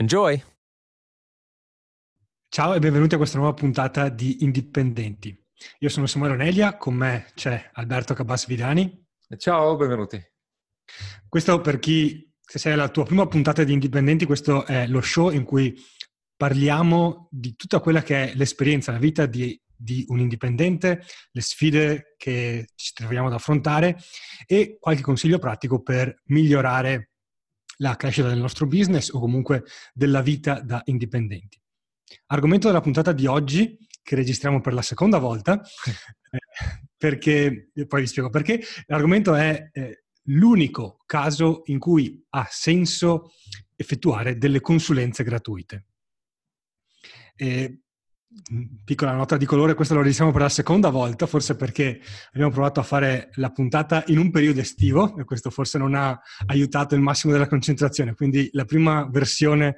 Enjoy! Ciao e benvenuti a questa nuova puntata di Indipendenti. Io sono Samuele Onelia, con me c'è Alberto Cabas Vidani. Ciao, benvenuti. Questo per chi, se sei alla tua prima puntata di Indipendenti, questo è lo show in cui parliamo di tutta quella che è l'esperienza, la vita di di un indipendente, le sfide che ci troviamo ad affrontare e qualche consiglio pratico per migliorare la crescita del nostro business o comunque della vita da indipendenti. Argomento della puntata di oggi, che registriamo per la seconda volta, eh, perché, poi vi spiego perché, l'argomento è eh, l'unico caso in cui ha senso effettuare delle consulenze gratuite. Eh, piccola nota di colore, questo lo registriamo per la seconda volta, forse perché abbiamo provato a fare la puntata in un periodo estivo e questo forse non ha aiutato il massimo della concentrazione, quindi la prima versione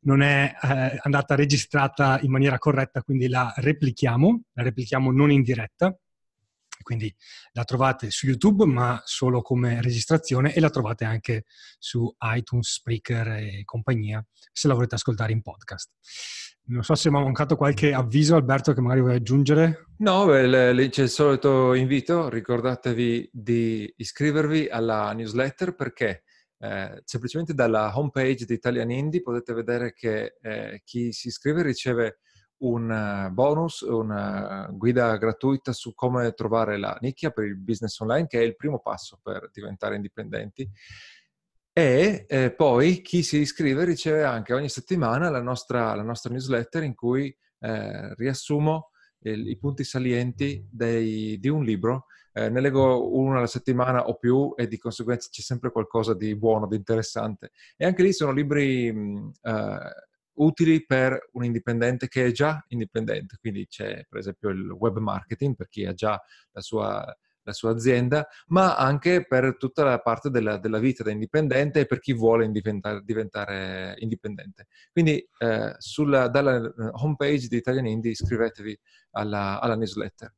non è eh, andata registrata in maniera corretta, quindi la replichiamo, la replichiamo non in diretta, quindi la trovate su YouTube ma solo come registrazione e la trovate anche su iTunes, Spreaker e compagnia se la volete ascoltare in podcast. Non so se mi ha mancato qualche avviso, Alberto, che magari vuoi aggiungere. No, c'è il solito invito. Ricordatevi di iscrivervi alla newsletter perché eh, semplicemente dalla homepage di Italian Indie potete vedere che eh, chi si iscrive riceve un uh, bonus, una guida gratuita su come trovare la nicchia per il business online, che è il primo passo per diventare indipendenti. E eh, poi chi si iscrive riceve anche ogni settimana la nostra, la nostra newsletter in cui eh, riassumo il, i punti salienti dei, di un libro. Eh, ne leggo uno alla settimana o più e di conseguenza c'è sempre qualcosa di buono, di interessante. E anche lì sono libri mh, eh, utili per un indipendente che è già indipendente. Quindi c'è per esempio il web marketing per chi ha già la sua la sua azienda, ma anche per tutta la parte della, della vita da indipendente e per chi vuole diventare, diventare indipendente. Quindi eh, sulla, dalla eh, homepage di Italian Indie iscrivetevi alla, alla newsletter.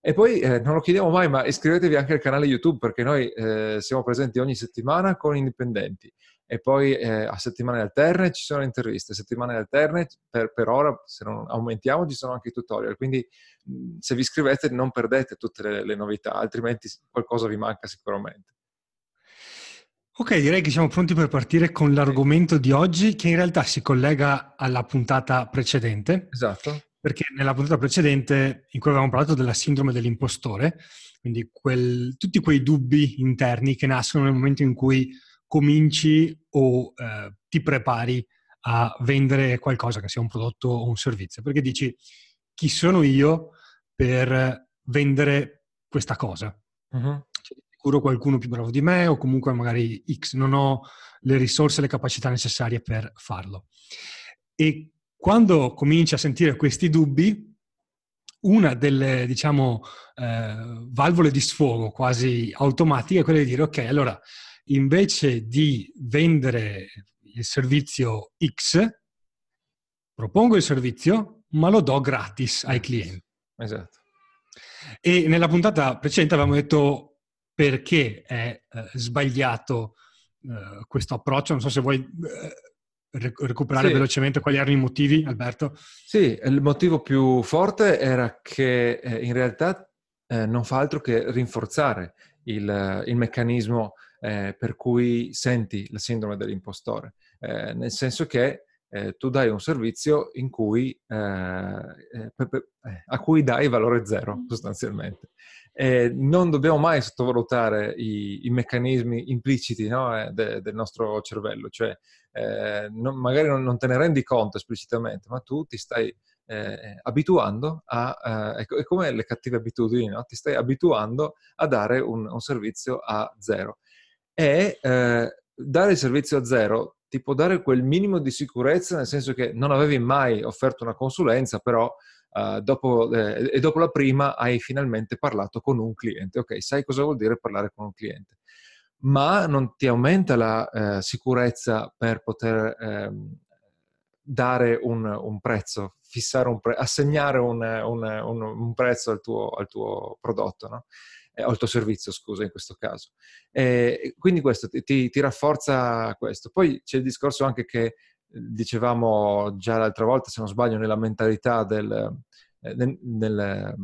E poi eh, non lo chiediamo mai, ma iscrivetevi anche al canale YouTube perché noi eh, siamo presenti ogni settimana con indipendenti e poi eh, a settimane alterne ci sono interviste, settimane alterne per, per, ora, se non aumentiamo, ci sono anche i tutorial, quindi mh, se vi iscrivete non perdete tutte le, le novità, altrimenti qualcosa vi manca sicuramente. Ok, direi che siamo pronti per partire con l'argomento di oggi, che in realtà si collega alla puntata precedente. Esatto. Perché nella puntata precedente, in cui avevamo parlato della sindrome dell'impostore, quindi quel, tutti quei dubbi interni che nascono nel momento in cui cominci o eh, ti prepari a vendere qualcosa, che sia un prodotto o un servizio, perché dici chi sono io per vendere questa cosa? Uh-huh. Sicuro qualcuno più bravo di me o comunque magari X, non ho le risorse e le capacità necessarie per farlo. E quando cominci a sentire questi dubbi, una delle, diciamo, eh, valvole di sfogo quasi automatiche è quella di dire, ok, allora invece di vendere il servizio X, propongo il servizio, ma lo do gratis ai clienti. Esatto. E nella puntata precedente avevamo detto perché è eh, sbagliato eh, questo approccio. Non so se vuoi eh, recuperare sì. velocemente quali erano i motivi, Alberto. Sì, il motivo più forte era che eh, in realtà eh, non fa altro che rinforzare il, il meccanismo eh, per cui senti la sindrome dell'impostore, eh, nel senso che eh, tu dai un servizio in cui, eh, eh, eh a cui dai valore zero mm. sostanzialmente. non dobbiamo mai sottovalutare i, i meccanismi impliciti no, eh, de, del nostro cervello, cioè non, magari non, non, te ne rendi conto esplicitamente, ma tu ti stai abituando a, è, è come le cattive abitudini, no? ti stai abituando a dare un, un servizio a zero. E dare il servizio a zero ti può dare quel minimo di sicurezza, nel senso che non avevi mai offerto una consulenza, però uh, dopo, eh, e dopo la prima hai finalmente parlato con un cliente. Ok, sai cosa vuol dire parlare con un cliente, ma non ti aumenta la eh, sicurezza per poter eh, dare un, un, prezzo, fissare un pre- assegnare un, un, un prezzo al tuo, al tuo prodotto. No? Eh, o il tuo servizio, scusa, in questo caso. Eh, quindi questo ti, ti, rafforza questo. Poi c'è il discorso anche che eh, dicevamo già l'altra volta, se non sbaglio, nella mentalità del... Eh, nel, nel,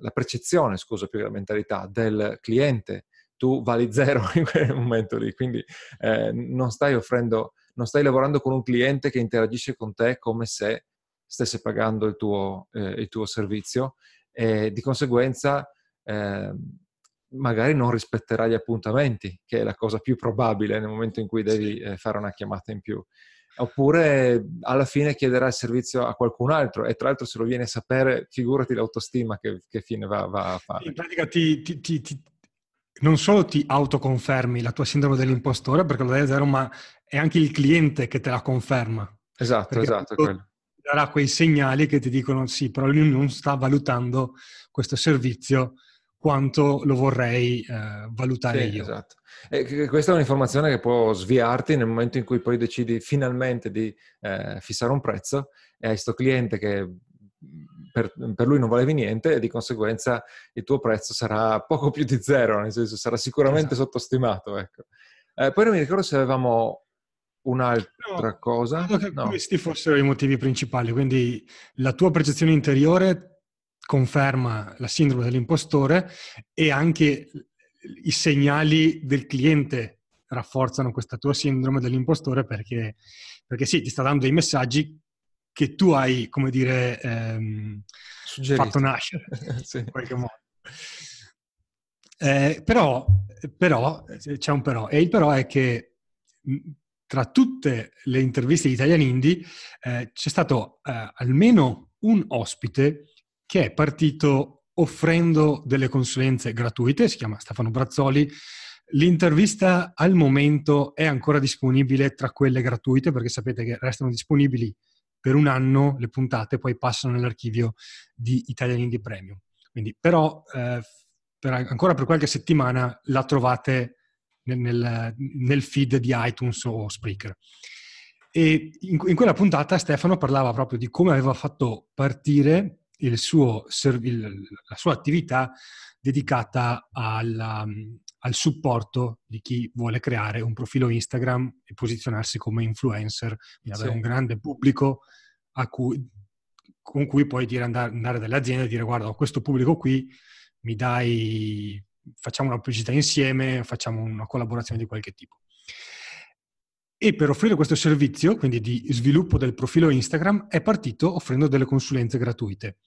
la percezione, scusa, più che la mentalità del cliente, tu vali zero in quel momento lì, quindi eh, non stai offrendo, non stai lavorando con un cliente che interagisce con te come se stesse pagando il tuo, eh, il tuo servizio e di conseguenza eh, magari non rispetterà gli appuntamenti, che è la cosa più probabile nel momento in cui devi eh, fare una chiamata in più. Oppure alla fine chiederà il servizio a qualcun altro e tra l'altro se lo viene a sapere, figurati l'autostima che, che fine va, va, a fare. In pratica ti, ti, ti, ti, non solo ti autoconfermi la tua sindrome dell'impostore perché lo dai a zero, ma è anche il cliente che te la conferma. Esatto, perché esatto. Darà quei segnali che ti dicono sì, però lui non sta valutando questo servizio quanto lo vorrei eh, valutare sì, io. Esatto. E questa è un'informazione che può sviarti nel momento in cui poi decidi finalmente di eh, fissare un prezzo e hai questo cliente che per, per, lui non valevi niente e di conseguenza il tuo prezzo sarà poco più di zero, nel senso sarà sicuramente esatto. sottostimato. Ecco. Eh, poi non mi ricordo se avevamo un'altra no, cosa. Credo che no. questi fossero i motivi principali, quindi la tua percezione interiore conferma la sindrome dell'impostore e anche i segnali del cliente rafforzano questa tua sindrome dell'impostore perché, perché sì, ti sta dando dei messaggi che tu hai, come dire, ehm, fatto nascere sì. in qualche modo. Eh, però, però, c'è un però, e il però è che tra tutte le interviste di Italian Indie eh, c'è stato eh, almeno un ospite che è partito offrendo delle consulenze gratuite, si chiama Stefano Brazzoli. L'intervista al momento è ancora disponibile tra quelle gratuite perché sapete che restano disponibili per un anno le puntate, poi passano nell'archivio di Italian Indie Premium. Quindi, però eh, per, ancora per qualche settimana la trovate nel, nel, nel feed di iTunes o Spreaker. E in, in, quella puntata Stefano parlava proprio di come aveva fatto partire suo, la sua attività dedicata alla, al supporto di chi vuole creare un profilo Instagram e posizionarsi come influencer, quindi avere sì. un grande pubblico cui, con cui puoi dire andare, andare dalle aziende e dire guarda, ho questo pubblico qui, mi dai, facciamo una pubblicità insieme, facciamo una collaborazione di qualche tipo. E per offrire questo servizio, quindi di sviluppo del profilo Instagram, è partito offrendo delle consulenze gratuite.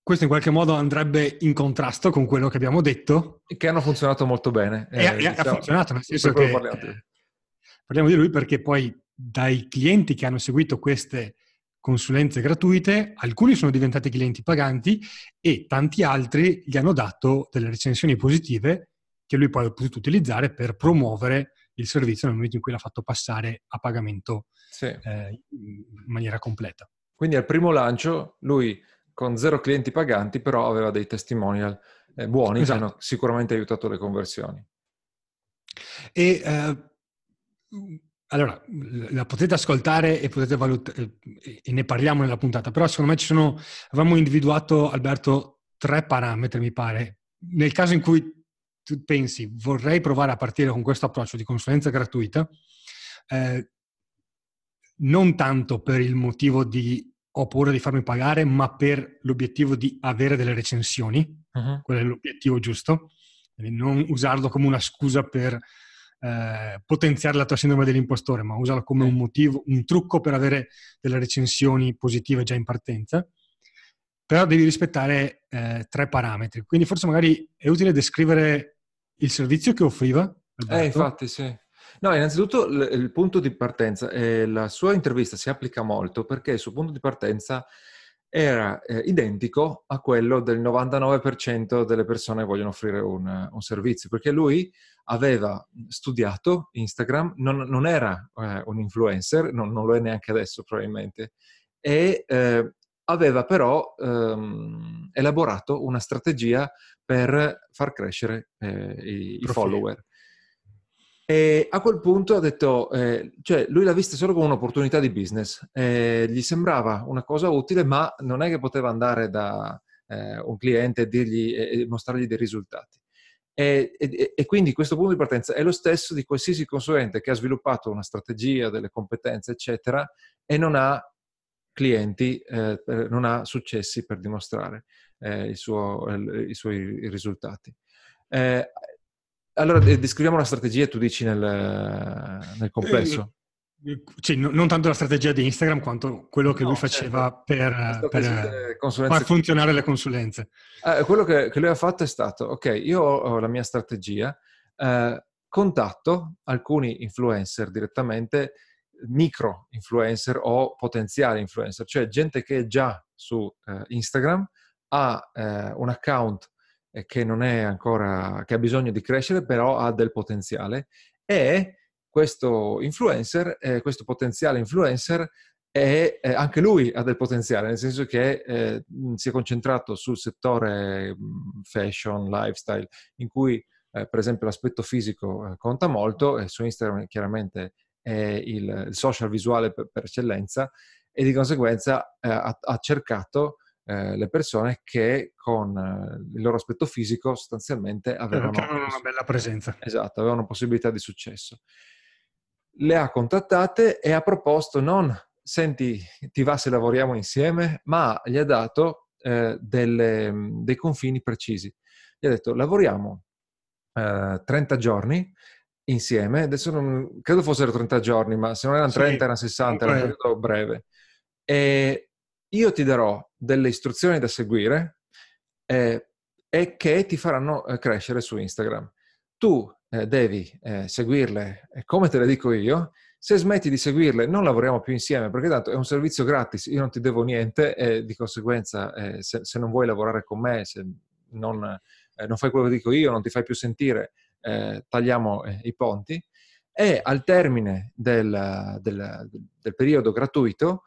Questo in qualche modo andrebbe in contrasto con quello che abbiamo detto. Che hanno funzionato molto bene. Eh, diciamo, ha funzionato, nel senso che... Parliamo parliamo di lui perché poi dai clienti che hanno seguito queste consulenze gratuite, alcuni sono diventati clienti paganti e tanti altri gli hanno dato delle recensioni positive che lui poi ha potuto utilizzare per promuovere il servizio nel momento in cui l'ha fatto passare a pagamento sì. eh, in maniera completa. Quindi al primo lancio lui con zero clienti paganti però aveva dei testimonial eh, buoni esatto. che hanno sicuramente aiutato le conversioni. E eh, allora, la potete ascoltare e potete valutare, e ne parliamo nella puntata, però secondo me ci sono, avevamo individuato, Alberto, tre parametri, mi pare. Nel caso in cui tu pensi, vorrei provare a partire con questo approccio di consulenza gratuita, eh, non tanto per il motivo di ho paura di farmi pagare, ma per l'obiettivo di avere delle recensioni, uh-huh. quello è l'obiettivo giusto, quindi non usarlo come una scusa per eh, potenziare la tua sindrome dell'impostore, ma usala come un motivo, un trucco per avere delle recensioni positive già in partenza. Però devi rispettare eh, tre parametri. Quindi forse magari è utile descrivere il servizio che offriva. Alberto. Eh, infatti, sì. No, innanzitutto il, il punto di partenza, eh, la sua intervista si applica molto perché il suo punto di partenza era eh, identico a quello del 99% delle persone che vogliono offrire un, un servizio, perché lui aveva studiato Instagram, non, non era eh, un influencer, non, non, lo è neanche adesso probabilmente, e eh, aveva però ehm, elaborato una strategia per far crescere eh, i, i follower. E a quel punto ha detto, eh, cioè lui l'ha vista solo come un'opportunità di business, eh, gli sembrava una cosa utile, ma non è che poteva andare da eh, un cliente e, dirgli, e mostrargli dei risultati. E, e, e, quindi questo punto di partenza è lo stesso di qualsiasi consulente che ha sviluppato una strategia, delle competenze, eccetera, e non ha clienti, eh, non ha successi per dimostrare eh, suo, i suoi risultati. Eh, allora, descriviamo la strategia, tu dici nel, nel complesso. Eh, sì, non tanto la strategia di Instagram quanto quello che no, lui faceva certo. per, per far funzionare le consulenze. Eh, quello che, che, lui ha fatto è stato, ok, io ho la mia strategia, eh, contatto alcuni influencer direttamente, micro influencer o potenziali influencer, cioè gente che è già su eh, Instagram, ha eh, un account che non è ancora, che ha bisogno di crescere, però ha del potenziale e questo influencer, eh, questo potenziale influencer è, eh, anche lui ha del potenziale, nel senso che eh, si è concentrato sul settore fashion, lifestyle, in cui eh, per esempio l'aspetto fisico eh, conta molto e su Instagram chiaramente è il, il social visuale per, per, eccellenza e di conseguenza eh, ha, ha cercato eh, le persone che con eh, il loro aspetto fisico sostanzialmente avevano una bella presenza. Esatto, avevano possibilità di successo. Le ha contattate e ha proposto non senti, ti va se lavoriamo insieme, ma gli ha dato eh, delle, dei confini precisi. Gli ha detto lavoriamo 30 eh, giorni insieme, adesso non, credo fossero 30 giorni, ma se non erano 30 sì, erano 60, era un periodo breve. E io ti darò delle istruzioni da seguire eh, e che ti faranno eh, crescere su Instagram. Tu eh, devi eh, seguirle come te le dico io. Se smetti di seguirle, non lavoriamo più insieme perché tanto è un servizio gratis, io non ti devo niente e di conseguenza eh, se, se, non vuoi lavorare con me, se non, eh, non, fai quello che dico io, non ti fai più sentire, tagliamo i ponti. E al termine del, del, del periodo gratuito,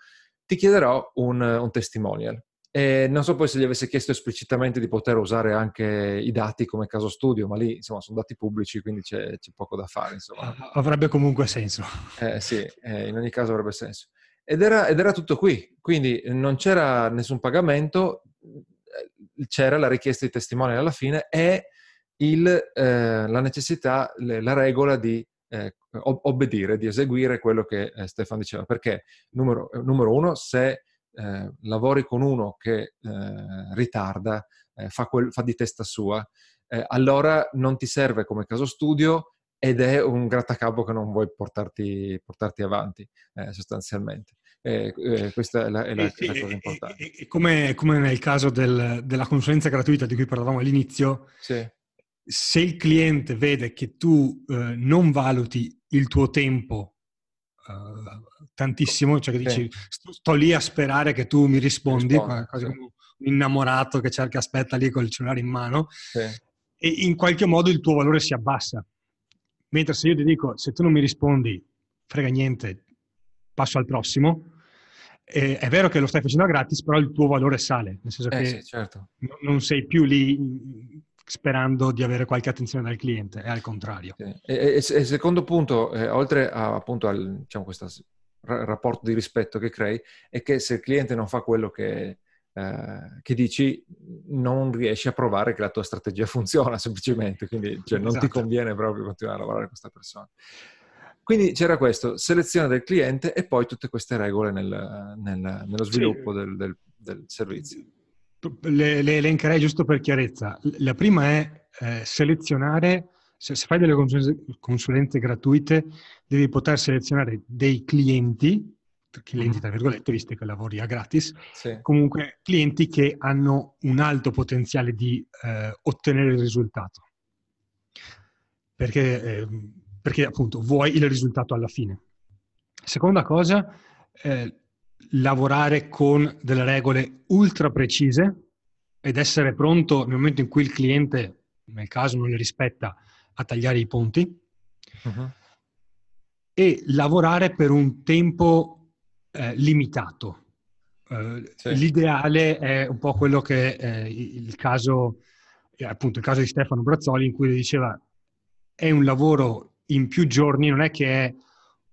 ti chiederò un, un testimonial. E non so poi se gli avesse chiesto esplicitamente di poter usare anche i dati come caso studio, ma lì insomma sono dati pubblici, quindi c'è, c'è poco da fare. Insomma. Avrebbe comunque senso. Eh, sì, eh, in ogni caso avrebbe senso. Ed era, ed era, tutto qui, quindi non c'era nessun pagamento, eh, c'era la richiesta di testimonial alla fine e il, eh, la necessità, la regola di eh, obbedire, di eseguire quello che eh, Stefano diceva. Perché, numero, numero uno, se eh, lavori con uno che eh, ritarda, eh, fa, quel, fa, di testa sua, eh, allora non ti serve come caso studio ed è un grattacapo che non vuoi portarti, portarti avanti sostanzialmente. questa è la, è la, e, la cosa importante. E, e come, come, nel caso del, della consulenza gratuita di cui parlavamo all'inizio, sì se il cliente vede che tu eh, non valuti il tuo tempo uh, tantissimo, cioè che dici sto, sto, lì a sperare che tu mi rispondi, Rispondo, quasi sì. come un innamorato che cerca aspetta lì con il cellulare in mano, sì. e in qualche modo il tuo valore si abbassa. Mentre se io ti dico, se tu non mi rispondi, frega niente, passo al prossimo, eh, è vero che lo stai facendo gratis, però il tuo valore sale, nel senso eh, che sì, certo. non sei più lì sperando di avere qualche attenzione dal cliente, è al contrario. E, e, e secondo punto, eh, oltre a, appunto al diciamo, questo rapporto di rispetto che crei, è che se il cliente non fa quello che, eh, che dici, non riesci a provare che la tua strategia funziona semplicemente, quindi cioè, non esatto. ti conviene proprio continuare a lavorare con questa persona. Quindi c'era questo, selezione del cliente e poi tutte queste regole nel, nel, nello sviluppo sì. del, del, del servizio le, le elencherei giusto per chiarezza. La prima è eh, selezionare se, se fai delle consulenze gratuite, devi poter selezionare dei clienti, clienti tra virgolette, visto che lavori a gratis, sì. comunque clienti che hanno un alto potenziale di eh, ottenere il risultato. Perché, eh, perché appunto vuoi il risultato alla fine. Seconda cosa, eh, lavorare con delle regole ultra precise ed essere pronto nel momento in cui il cliente, nel caso non le rispetta, a tagliare i ponti uh-huh. e lavorare per un tempo eh, limitato. Eh, sì. L'ideale è un po' quello che eh, il caso, appunto il caso di Stefano Brazzoli in cui diceva è un lavoro in più giorni, non è che è,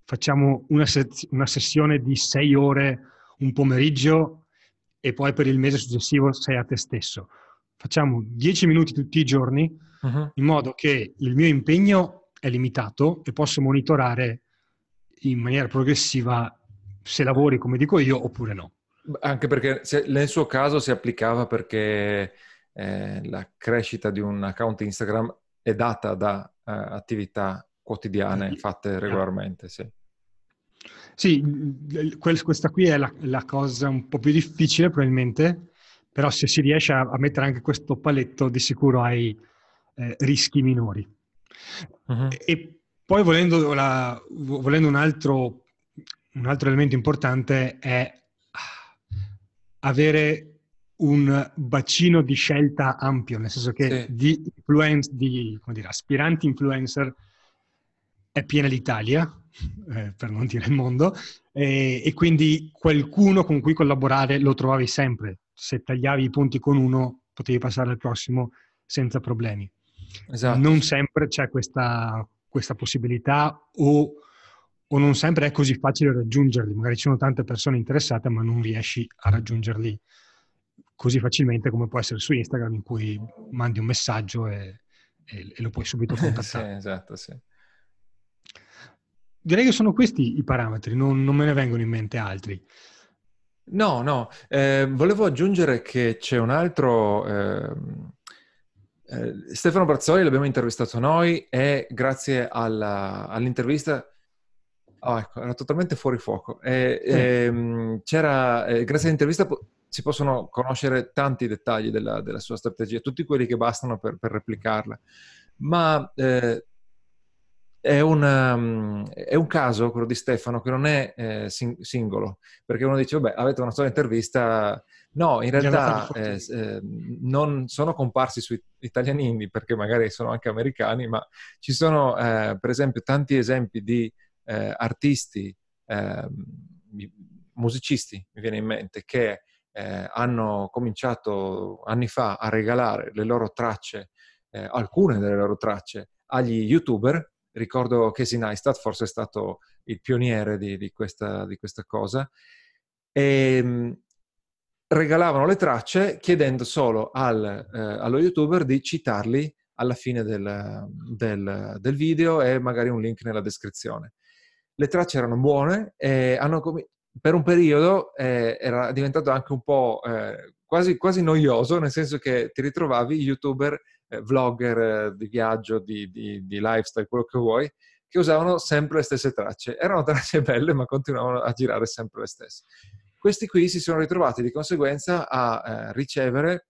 facciamo una, se- una sessione di sei ore un pomeriggio e poi per il mese successivo sei a te stesso. Facciamo dieci minuti tutti i giorni uh-huh. in modo che il mio impegno è limitato e posso monitorare in maniera progressiva se lavori come dico io oppure no. Anche perché nel suo caso si applicava perché eh, la crescita di un account Instagram è data da uh, attività quotidiane fatte regolarmente, sì. Sì, questa qui è la, la, cosa un po' più difficile probabilmente, però se si riesce a, a mettere anche questo paletto di sicuro hai eh, rischi minori. Uh-huh. E poi volendo, la, volendo un, altro, un altro elemento importante è avere un bacino di scelta ampio, nel senso che sì. di, influence, di dire, aspiranti influencer è piena l'Italia, eh, per non dire il mondo, e, e, quindi qualcuno con cui collaborare lo trovavi sempre. Se tagliavi i punti con uno, potevi passare al prossimo senza problemi. Esatto. Non sempre c'è questa, questa possibilità o, o, non sempre è così facile raggiungerli. Magari ci sono tante persone interessate, ma non riesci a raggiungerli così facilmente come può essere su Instagram, in cui mandi un messaggio e, e, e lo puoi subito contattare. sì, esatto, sì. Direi che sono questi i parametri, non, non me ne vengono in mente altri. No, no, eh, volevo aggiungere che c'è un altro... Eh, eh, Stefano Brazzoli l'abbiamo intervistato noi e grazie alla, all'intervista... Oh, ecco, era totalmente fuori fuoco. Mm. c'era, eh, grazie all'intervista po- si possono conoscere tanti dettagli della, della, sua strategia, tutti quelli che bastano per, per replicarla. Ma eh, è, una, um, è, un caso, quello di Stefano, che non è eh, sing- singolo, perché uno dice, vabbè, avete una sola intervista. No, in realtà eh, eh, non sono comparsi su italianini, perché magari sono anche americani, ma ci sono, eh, per esempio, tanti esempi di eh, artisti, ehm, musicisti, mi viene in mente, che eh, hanno cominciato anni fa a regalare le loro tracce, alcune delle loro tracce, agli youtuber ricordo Casey Neistat forse è stato il pioniere di, di, questa, di questa, cosa, e ehm, regalavano le tracce chiedendo solo al, eh, allo youtuber di citarli alla fine del, del, del, video e magari un link nella descrizione. Le tracce erano buone e hanno, per un periodo eh, era diventato anche un po' eh, quasi, quasi noioso, nel senso che ti ritrovavi youtuber eh, vlogger eh, di viaggio, di, di, di, lifestyle, quello che vuoi, che usavano sempre le stesse tracce. Erano tracce belle, ma continuavano a girare sempre le stesse. Questi qui si sono ritrovati di conseguenza a eh, ricevere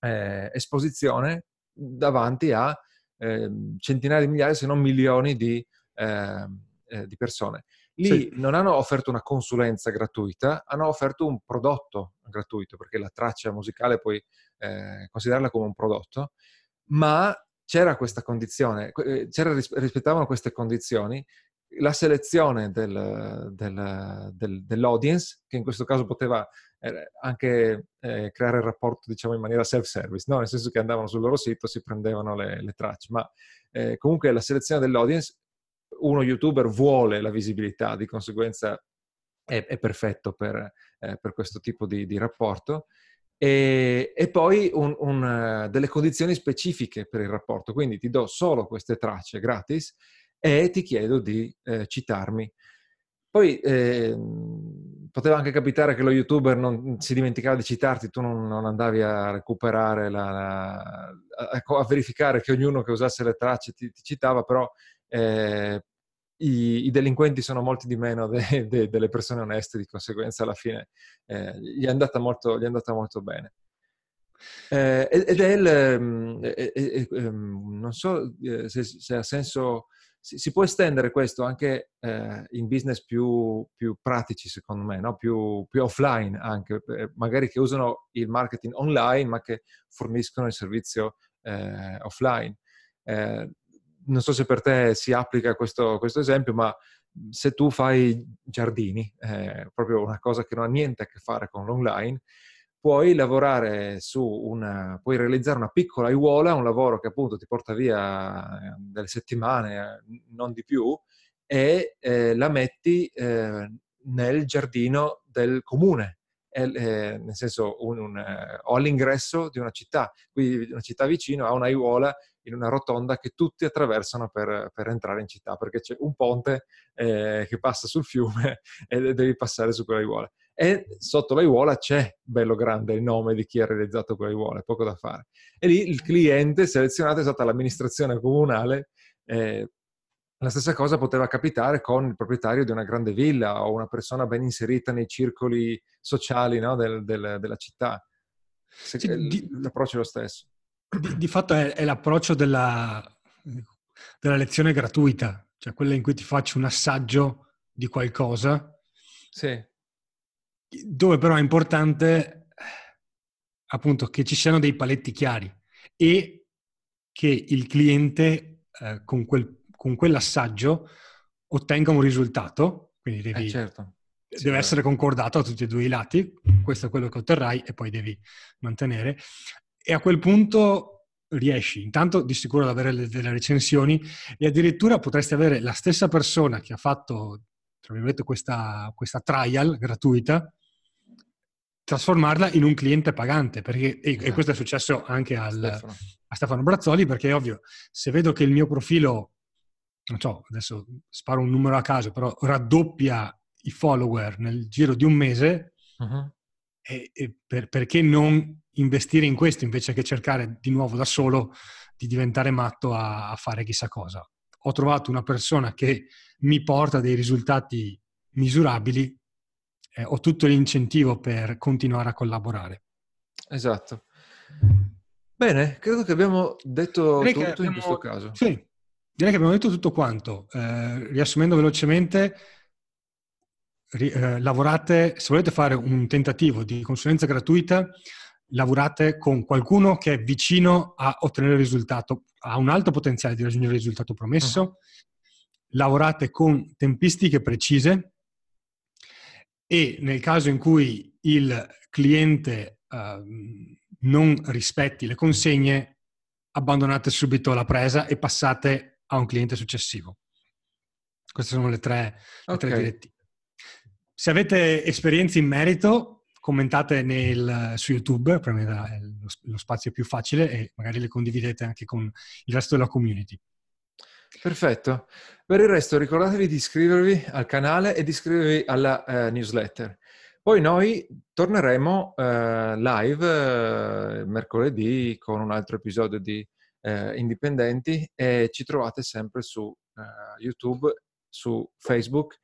eh, esposizione davanti a ehm, centinaia di migliaia, se non milioni di, ehm, eh, di persone. Lì sì. non hanno offerto una consulenza gratuita, hanno offerto un prodotto gratuito, perché la traccia musicale puoi eh, considerarla come un prodotto, ma c'era questa condizione, eh, c'era, rispettavano queste condizioni, la selezione del, del, del, dell'audience, che in questo caso poteva eh, anche eh, creare il rapporto, diciamo, in maniera self-service, no? nel senso che andavano sul loro sito, si prendevano le, le tracce, ma eh, comunque la selezione dell'audience, uno youtuber vuole la visibilità, di conseguenza è, è perfetto per, eh, per, questo tipo di, di rapporto e, e poi un, un, delle condizioni specifiche per il rapporto. Quindi ti do solo queste tracce gratis e ti chiedo di eh, citarmi. Poi eh, poteva anche capitare che lo youtuber non si dimenticava di citarti, tu non, non andavi a recuperare, la, la, a, a, verificare che ognuno che usasse le tracce ti, ti citava, però eh, i, i, delinquenti sono molti di meno de, de, delle persone oneste, di conseguenza alla fine eh, gli, è andata molto, gli è andata molto bene. Eh, ed è il, eh, eh, non so se, se ha senso si, si, può estendere questo anche eh, in business più, più, pratici, secondo me, no? più, più, offline anche, eh, magari che usano il marketing online ma che forniscono il servizio eh, offline. Non so se per te si applica questo, questo esempio, ma se tu fai giardini, eh, proprio una cosa che non ha niente a che fare con l'online, puoi lavorare su una, puoi realizzare una piccola aiuola, un lavoro che appunto ti porta via eh, delle settimane, eh, non di più, e eh, la metti eh, nel giardino del comune, eh, nel senso un, un, eh, o all'ingresso di una città, quindi una città vicino ha una aiuola in una rotonda che tutti attraversano per, per entrare in città, perché c'è un ponte che passa sul fiume e devi passare su quella aiuola e sotto l'aiuola c'è bello grande il nome di chi ha realizzato quell'aiuola, è poco da fare. E lì il cliente selezionato è stata l'amministrazione comunale. Eh, la stessa cosa poteva capitare con il proprietario di una grande villa o una persona ben inserita nei circoli sociali no, del, del, della città. L'approccio è lo stesso. Di, di fatto è, è l'approccio della, della lezione gratuita, cioè quella in cui ti faccio un assaggio di qualcosa. Sì dove però è importante appunto che ci siano dei paletti chiari e che il cliente eh, con, quel, con, quell'assaggio ottenga un risultato, quindi devi, eh certo. deve sì, essere concordato a tutti e due i lati, questo è quello che otterrai e poi devi mantenere. E a quel punto riesci intanto di sicuro ad avere delle recensioni e addirittura potresti avere la stessa persona che ha fatto tra virgolette questa, questa trial gratuita trasformarla in un cliente pagante, perché, e, esatto. e questo è successo anche al, Stefano. a Stefano Brazzoli, perché è ovvio, se vedo che il mio profilo, non so, adesso sparo un numero a caso, però raddoppia i follower nel giro di un mese, uh-huh. e, e per, perché non investire in questo invece che cercare di nuovo da solo di diventare matto a, a fare chissà cosa? Ho trovato una persona che mi porta dei risultati misurabili eh, ho tutto l'incentivo per continuare a collaborare. Esatto. Bene, credo che abbiamo detto direi tutto abbiamo, in questo caso. Sì, direi che abbiamo detto tutto quanto. Eh, riassumendo velocemente, ri, eh, lavorate, se volete fare un tentativo di consulenza gratuita, lavorate con qualcuno che è vicino a ottenere il risultato, ha un alto potenziale di raggiungere il risultato promesso, uh-huh. lavorate con tempistiche precise, e nel caso in cui il cliente uh, non rispetti le consegne, abbandonate subito la presa e passate a un cliente successivo. Queste sono le tre, le okay. tre direttive. Se avete esperienze in merito, commentate nel, su YouTube, per me è lo, lo spazio più facile e magari le condividete anche con il resto della community. Perfetto. Per il resto ricordatevi di iscrivervi al canale e di iscrivervi alla eh, newsletter. Poi noi torneremo eh, live eh, mercoledì con un altro episodio di eh, Indipendenti e ci trovate sempre su eh, YouTube, su Facebook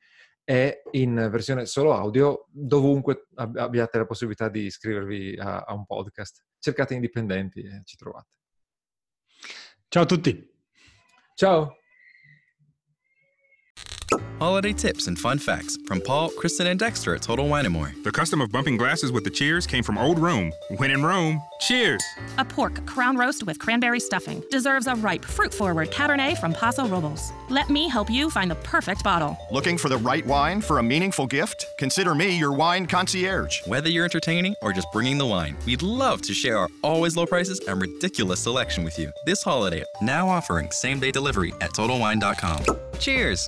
e in versione solo audio dovunque ab- abbiate la possibilità di iscrivervi a, a un podcast. Cercate Indipendenti e ci trovate. Ciao a tutti. Ciao. Holiday tips and fun facts from Paul, Kristen, and Dexter at Total Wine & More. The custom of bumping glasses with the cheers came from old Rome. When in Rome, cheers! A pork crown roast with cranberry stuffing deserves a ripe, fruit-forward Cabernet from Paso Robles. Let me help you find the perfect bottle. Looking for the right wine for a meaningful gift? Consider me your wine concierge. Whether you're entertaining or just bringing the wine, we'd love to share our always low prices and ridiculous selection with you this holiday. Now offering same-day delivery at TotalWine.com. Cheers!